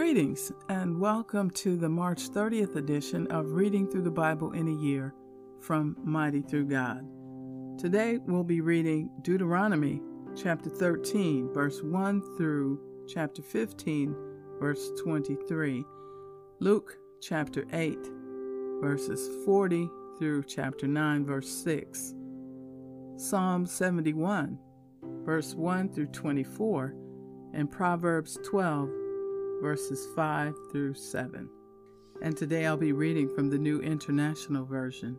Greetings and welcome to the March 30th edition of Reading Through the Bible in a Year from Mighty Through God. Today we'll be reading Deuteronomy chapter 13, verse 1 through chapter 15, verse 23, Luke chapter 8, verses 40 through chapter 9, verse 6, Psalm 71, verse 1 through 24, and Proverbs 12, verses 5 through 7. And today I'll be reading from the New International Version.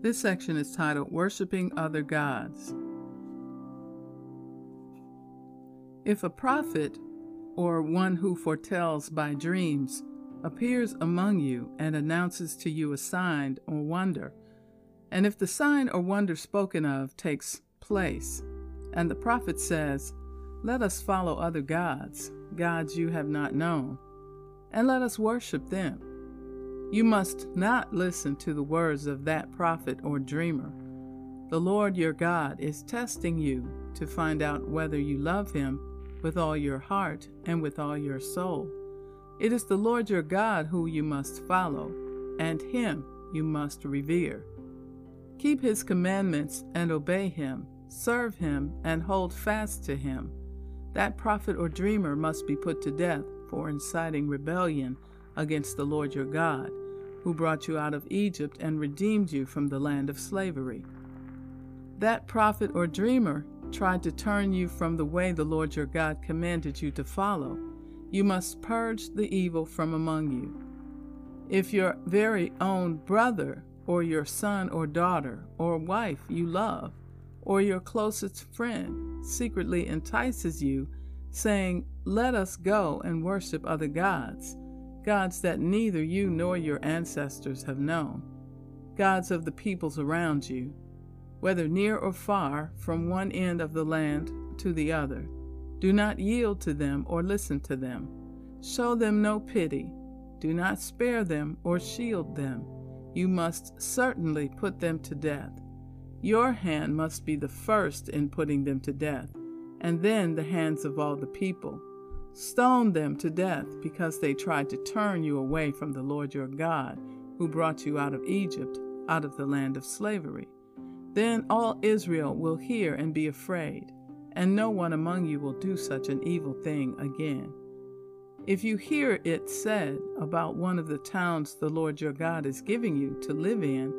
This section is titled Worshipping Other Gods. If a prophet or one who foretells by dreams appears among you and announces to you a sign or wonder, and if the sign or wonder spoken of takes place, and the prophet says, let us follow other gods, gods you have not known, and let us worship them. You must not listen to the words of that prophet or dreamer. The Lord your God is testing you to find out whether you love him with all your heart and with all your soul. It is the Lord your God who you must follow, and him you must revere. Keep his commandments and obey him, serve him and hold fast to him that prophet or dreamer must be put to death for inciting rebellion against the Lord your God, who brought you out of Egypt and redeemed you from the land of slavery. That prophet or dreamer tried to turn you from the way the Lord your God commanded you to follow. You must purge the evil from among you. If your very own brother, or your son or daughter, or wife you love, or your closest friend secretly entices you, saying, Let us go and worship other gods, gods that neither you nor your ancestors have known, gods of the peoples around you, whether near or far, from one end of the land to the other. Do not yield to them or listen to them. Show them no pity. Do not spare them or shield them. You must certainly put them to death. Your hand must be the first in putting them to death, and then the hands of all the people. Stone them to death because they tried to turn you away from the Lord your God, who brought you out of Egypt, out of the land of slavery. Then all Israel will hear and be afraid, and no one among you will do such an evil thing again. If you hear it said about one of the towns the Lord your God is giving you to live in,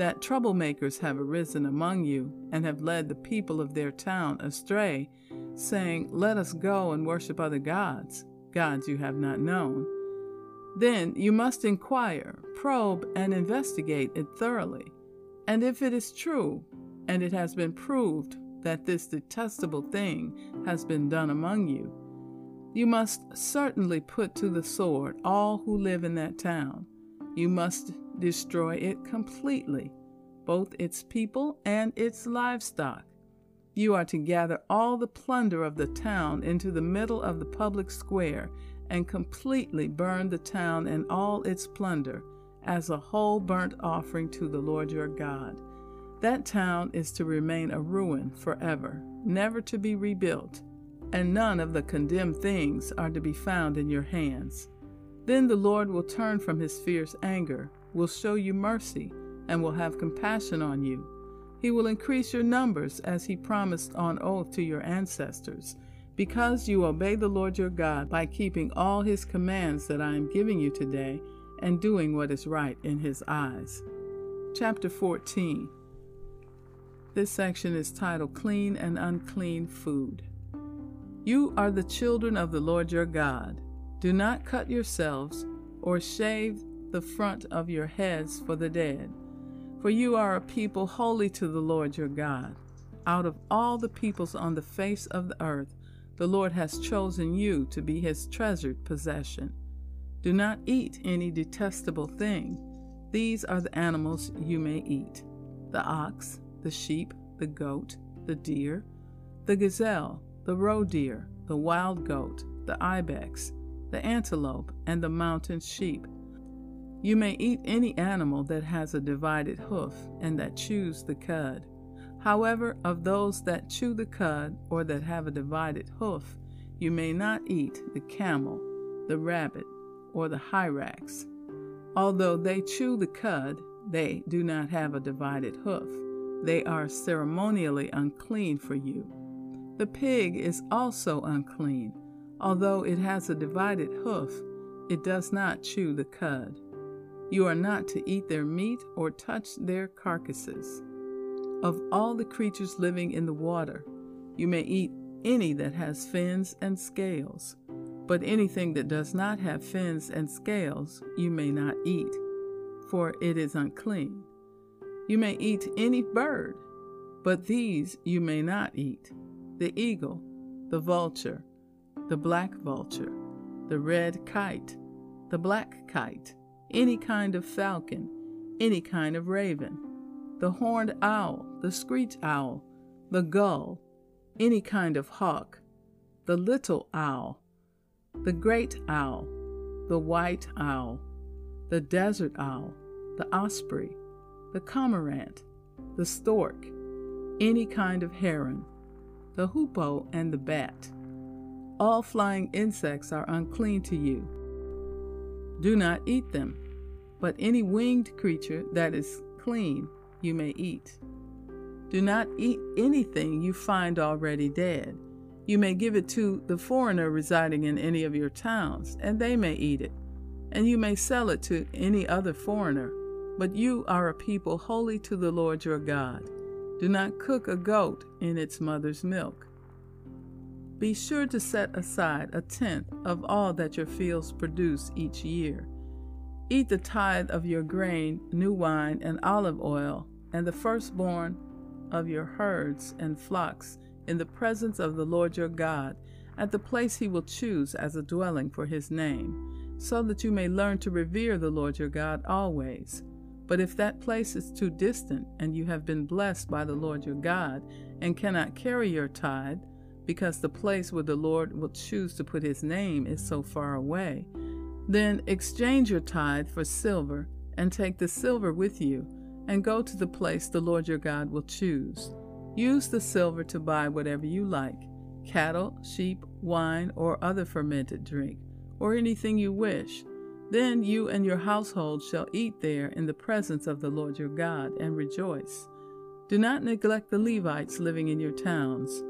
that troublemakers have arisen among you and have led the people of their town astray, saying, Let us go and worship other gods, gods you have not known. Then you must inquire, probe, and investigate it thoroughly. And if it is true, and it has been proved that this detestable thing has been done among you, you must certainly put to the sword all who live in that town. You must destroy it completely, both its people and its livestock. You are to gather all the plunder of the town into the middle of the public square and completely burn the town and all its plunder as a whole burnt offering to the Lord your God. That town is to remain a ruin forever, never to be rebuilt, and none of the condemned things are to be found in your hands. Then the Lord will turn from his fierce anger will show you mercy and will have compassion on you. He will increase your numbers as he promised on oath to your ancestors, because you obey the Lord your God by keeping all his commands that I am giving you today and doing what is right in his eyes. Chapter 14 This section is titled Clean and Unclean Food. You are the children of the Lord your God. Do not cut yourselves or shave the front of your heads for the dead. For you are a people holy to the Lord your God. Out of all the peoples on the face of the earth, the Lord has chosen you to be his treasured possession. Do not eat any detestable thing. These are the animals you may eat the ox, the sheep, the goat, the deer, the gazelle, the roe deer, the wild goat, the ibex, the antelope, and the mountain sheep you may eat any animal that has a divided hoof and that chews the cud. However, of those that chew the cud or that have a divided hoof, You may not eat the camel, the rabbit, or the hyrax. Although they chew the cud, they do not have a divided hoof. They are ceremonially unclean for you. The pig is also unclean. Although it has a divided hoof, it does not chew the cud. You are not to eat their meat or touch their carcasses. Of all the creatures living in the water, you may eat any that has fins and scales, but anything that does not have fins and scales you may not eat, for it is unclean. You may eat any bird, but these you may not eat the eagle, the vulture, the black vulture, the red kite, the black kite, any kind of falcon, any kind of raven, the horned owl, the screech owl, the gull, any kind of hawk, the little owl, the great owl, the white owl, the desert owl, the osprey, the cormorant, the stork, any kind of heron, the hoopoe, and the bat. All flying insects are unclean to you. Do not eat them, but any winged creature that is clean you may eat. Do not eat anything you find already dead. You may give it to the foreigner residing in any of your towns, and they may eat it. And you may sell it to any other foreigner but you are a people holy to the Lord your God. Do not cook a goat in its mother's milk. Be sure to set aside a tenth of all that your fields produce each year. Eat the tithe of your grain, new wine, and olive oil, and the firstborn of your herds and flocks in the presence of the Lord your God, at the place he will choose as a dwelling for his name, so that you may learn to revere the Lord your God always. But if that place is too distant, and you have been blessed by the Lord your God, and cannot carry your tithe, because the place where the Lord will choose to put his name is so far away, then exchange your tithe for silver, and take the silver with you, and go to the place the Lord your God will choose. Use the silver to buy whatever you like cattle, sheep, wine, or other fermented drink, or anything you wish then you and your household shall eat there in the presence of the Lord your God and rejoice. Do not neglect the Levites living in your towns,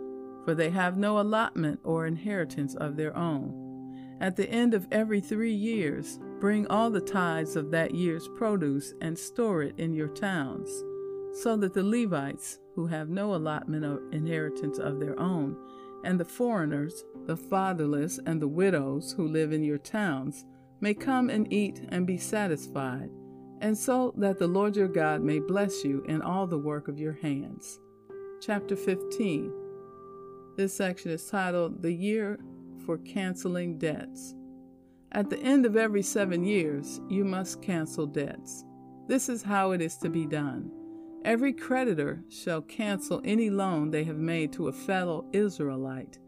for they have no allotment or inheritance of their own. At the end of every three years, bring all the tithes of that year's produce and store it in your towns, so that the Levites, who have no allotment or inheritance of their own, and the foreigners, the fatherless, and the widows who live in your towns, may come and eat and be satisfied, and so that the Lord your God may bless you in all the work of your hands. Chapter 15. This section is titled The Year for Canceling Debts. At the end of every seven years, you must cancel debts. This is how it is to be done. Every creditor shall cancel any loan they have made to a fellow Israelite.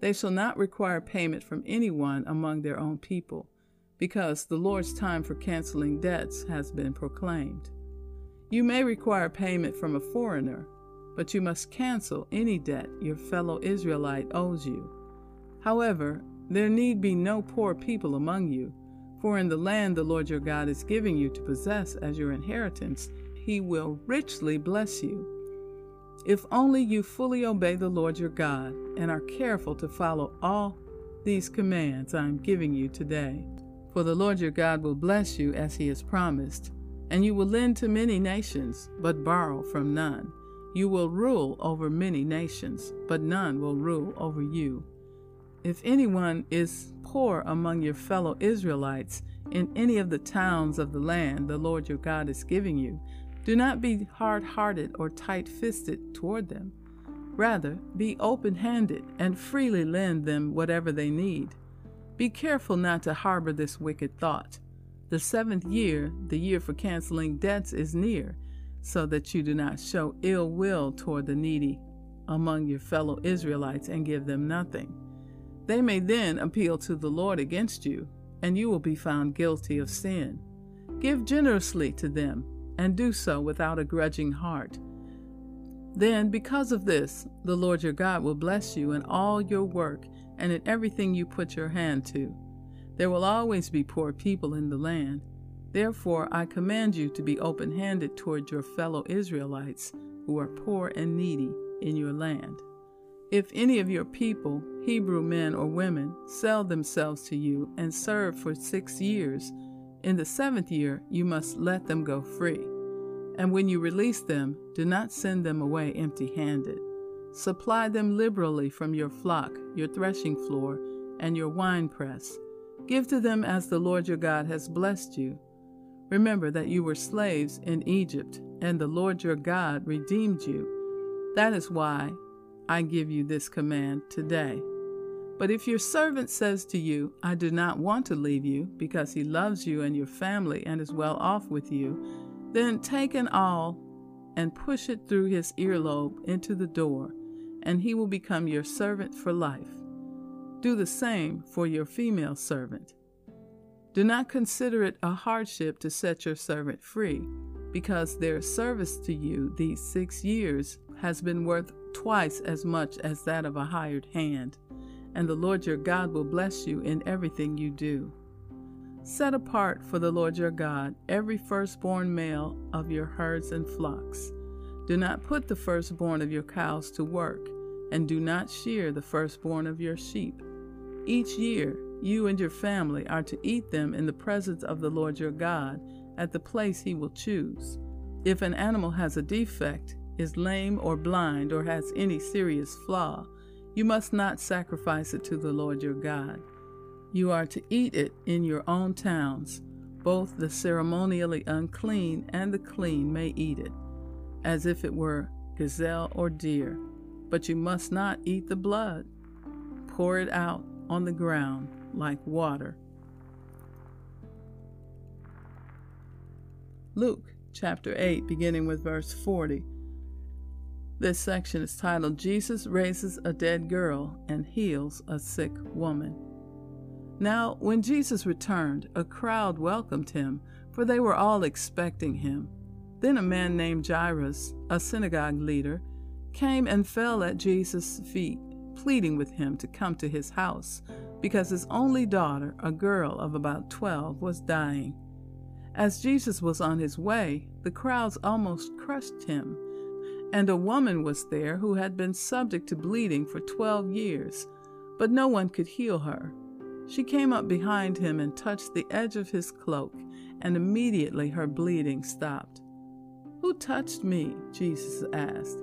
They shall not require payment from anyone among their own people because the Lord's time for canceling debts has been proclaimed. You may require payment from a foreigner, but you must cancel any debt your fellow Israelite owes you. However, there need be no poor people among you, for in the land the Lord your God is giving you to possess as your inheritance, he will richly bless you. If only you fully obey the Lord your God and are careful to follow all these commands I am giving you today. For the Lord your God will bless you as he has promised, and you will lend to many nations, but borrow from none. You will rule over many nations, but none will rule over you. If anyone is poor among your fellow Israelites in any of the towns of the land the Lord your God is giving you, do not be hard hearted or tight fisted toward them. Rather, be open handed and freely lend them whatever they need be careful not to harbor this wicked thought. The seventh year, the year for canceling debts, is near, so that you do not show ill will toward the needy among your fellow Israelites and give them nothing. They may then appeal to the Lord against you, and you will be found guilty of sin. Give generously to them, and do so without a grudging heart. Then, because of this, the Lord your God will bless you in all your work and in everything you put your hand to. There will always be poor people in the land. Therefore, I command you to be open handed toward your fellow Israelites who are poor and needy in your land. If any of your people, Hebrew men or women, sell themselves to you and serve for six years, in the seventh year you must let them go free. And when you release them, do not send them away empty handed. Supply them liberally from your flock, your threshing floor, and your winepress. Give to them as the Lord your God has blessed you. Remember that you were slaves in Egypt, and the Lord your God redeemed you. That is why I give you this command today. But if your servant says to you, I do not want to leave you, because he loves you and your family and is well off with you, then take an awl and push it through his earlobe into the door, and he will become your servant for life. Do the same for your female servant. Do not consider it a hardship to set your servant free, because their service to you these six years has been worth twice as much as that of a hired hand, and the Lord your God will bless you in everything you do. Set apart for the Lord your God every firstborn male of your herds and flocks. Do not put the firstborn of your cows to work, and do not shear the firstborn of your sheep. Each year, you and your family are to eat them in the presence of the Lord your God at the place he will choose. If an animal has a defect, is lame or blind, or has any serious flaw, you must not sacrifice it to the Lord your God. You are to eat it in your own towns. Both the ceremonially unclean and the clean may eat it, as if it were gazelle or deer. But you must not eat the blood. Pour it out on the ground like water. Luke chapter 8, beginning with verse 40. This section is titled Jesus Raises a Dead Girl and Heals a Sick Woman. Now, when Jesus returned, a crowd welcomed him, for they were all expecting him. Then a man named Jairus, a synagogue leader, came and fell at Jesus' feet, pleading with him to come to his house, because his only daughter, a girl of about twelve, was dying. As Jesus was on his way, the crowds almost crushed him, and a woman was there who had been subject to bleeding for twelve years, but no one could heal her. She came up behind him and touched the edge of his cloak, and immediately her bleeding stopped. Who touched me? Jesus asked.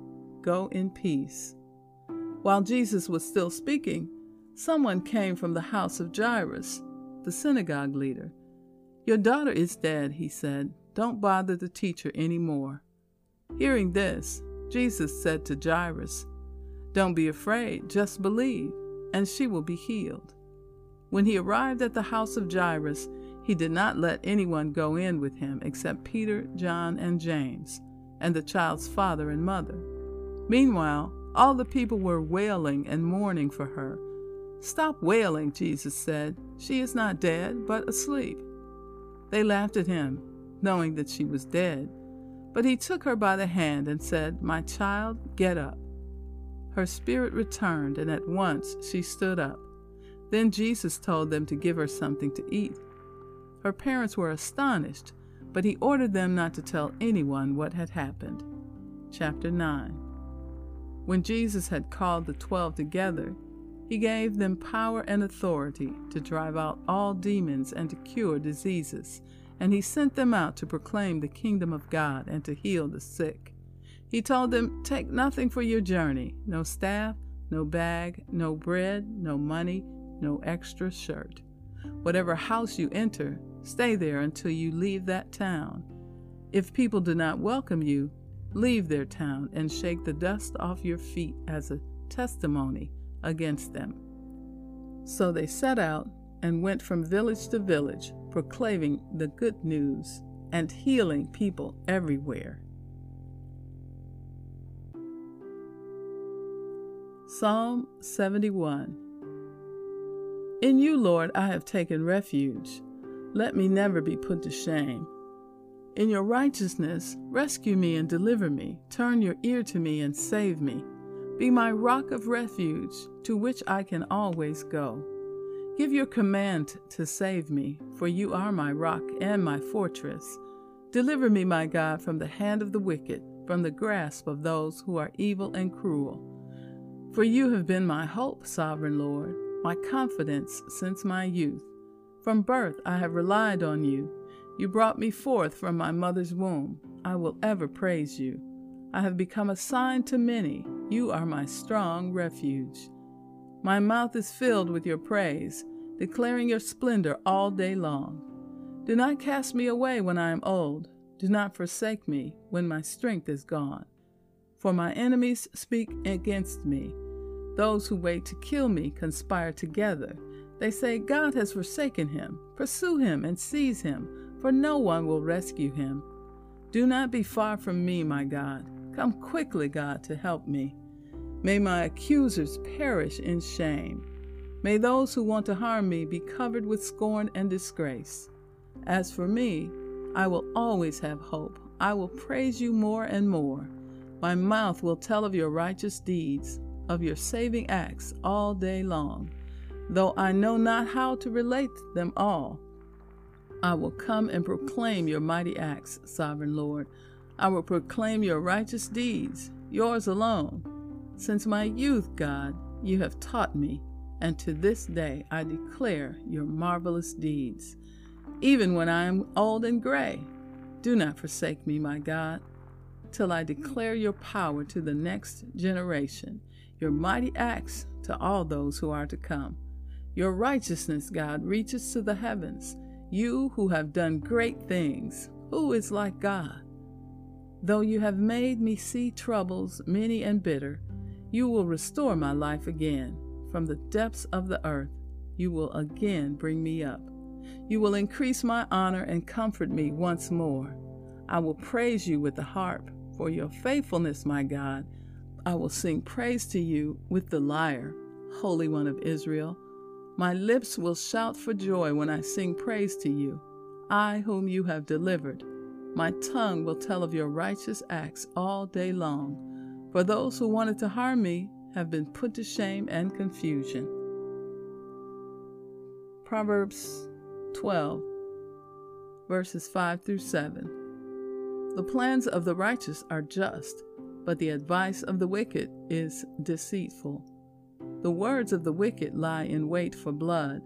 Go in peace. While Jesus was still speaking, someone came from the house of Jairus, the synagogue leader. Your daughter is dead, he said. Don't bother the teacher any more. Hearing this, Jesus said to Jairus, don't be afraid, just believe, and she will be healed. When he arrived at the house of Jairus, he did not let anyone go in with him except Peter, John, and James, and the child's father and mother. Meanwhile, all the people were wailing and mourning for her. Stop wailing, Jesus said. She is not dead, but asleep. They laughed at him, knowing that she was dead. But he took her by the hand and said, My child, get up. Her spirit returned, and at once she stood up. Then Jesus told them to give her something to eat. Her parents were astonished, but he ordered them not to tell anyone what had happened. Chapter 9 When Jesus had called the twelve together, he gave them power and authority to drive out all demons and to cure diseases, and he sent them out to proclaim the kingdom of God and to heal the sick. He told them, Take nothing for your journey no staff, no bag, no bread, no money, no extra shirt. Whatever house you enter, stay there until you leave that town. If people do not welcome you, leave their town and shake the dust off your feet as a testimony against them. So they set out and went from village to village, proclaiming the good news and healing people everywhere. Psalm 71 In you, Lord, I have taken refuge. Let me never be put to shame. In your righteousness, rescue me and deliver me. Turn your ear to me and save me. Be my rock of refuge, to which I can always go. Give your command to save me, for you are my rock and my fortress. Deliver me, my God, from the hand of the wicked, from the grasp of those who are evil and cruel. For you have been my hope, sovereign Lord, my confidence since my youth. From birth I have relied on you. You brought me forth from my mother's womb. I will ever praise you. I have become a sign to many. You are my strong refuge. My mouth is filled with your praise, declaring your splendor all day long. Do not cast me away when I am old. Do not forsake me when my strength is gone. For my enemies speak against me. Those who wait to kill me conspire together. They say, God has forsaken him. Pursue him and seize him, for no one will rescue him. Do not be far from me, my God. Come quickly, God, to help me. May my accusers perish in shame. May those who want to harm me be covered with scorn and disgrace. As for me, I will always have hope. I will praise you more and more. My mouth will tell of your righteous deeds, of your saving acts all day long. Though I know not how to relate them all, I will come and proclaim your mighty acts, sovereign Lord. I will proclaim your righteous deeds, yours alone. Since my youth, God, you have taught me, and to this day I declare your marvelous deeds. Even when I am old and gray, do not forsake me, my God, till I declare your power to the next generation, your mighty acts to all those who are to come. Your righteousness, God, reaches to the heavens. You who have done great things, who is like God? Though you have made me see troubles many and bitter, you will restore my life again. From the depths of the earth, you will again bring me up. You will increase my honor and comfort me once more. I will praise you with the harp for your faithfulness, my God. I will sing praise to you with the lyre, Holy One of Israel. My lips will shout for joy when I sing praise to you, I whom you have delivered. My tongue will tell of your righteous acts all day long, for those who wanted to harm me have been put to shame and confusion. Proverbs 12, verses 5 through 7. The plans of the righteous are just, but the advice of the wicked is deceitful. The words of the wicked lie in wait for blood,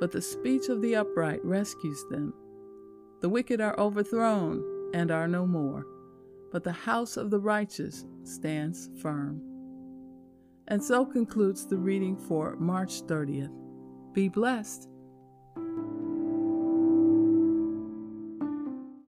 but the speech of the upright rescues them. The wicked are overthrown and are no more, but the house of the righteous stands firm. And so concludes the reading for March 30th. Be blessed.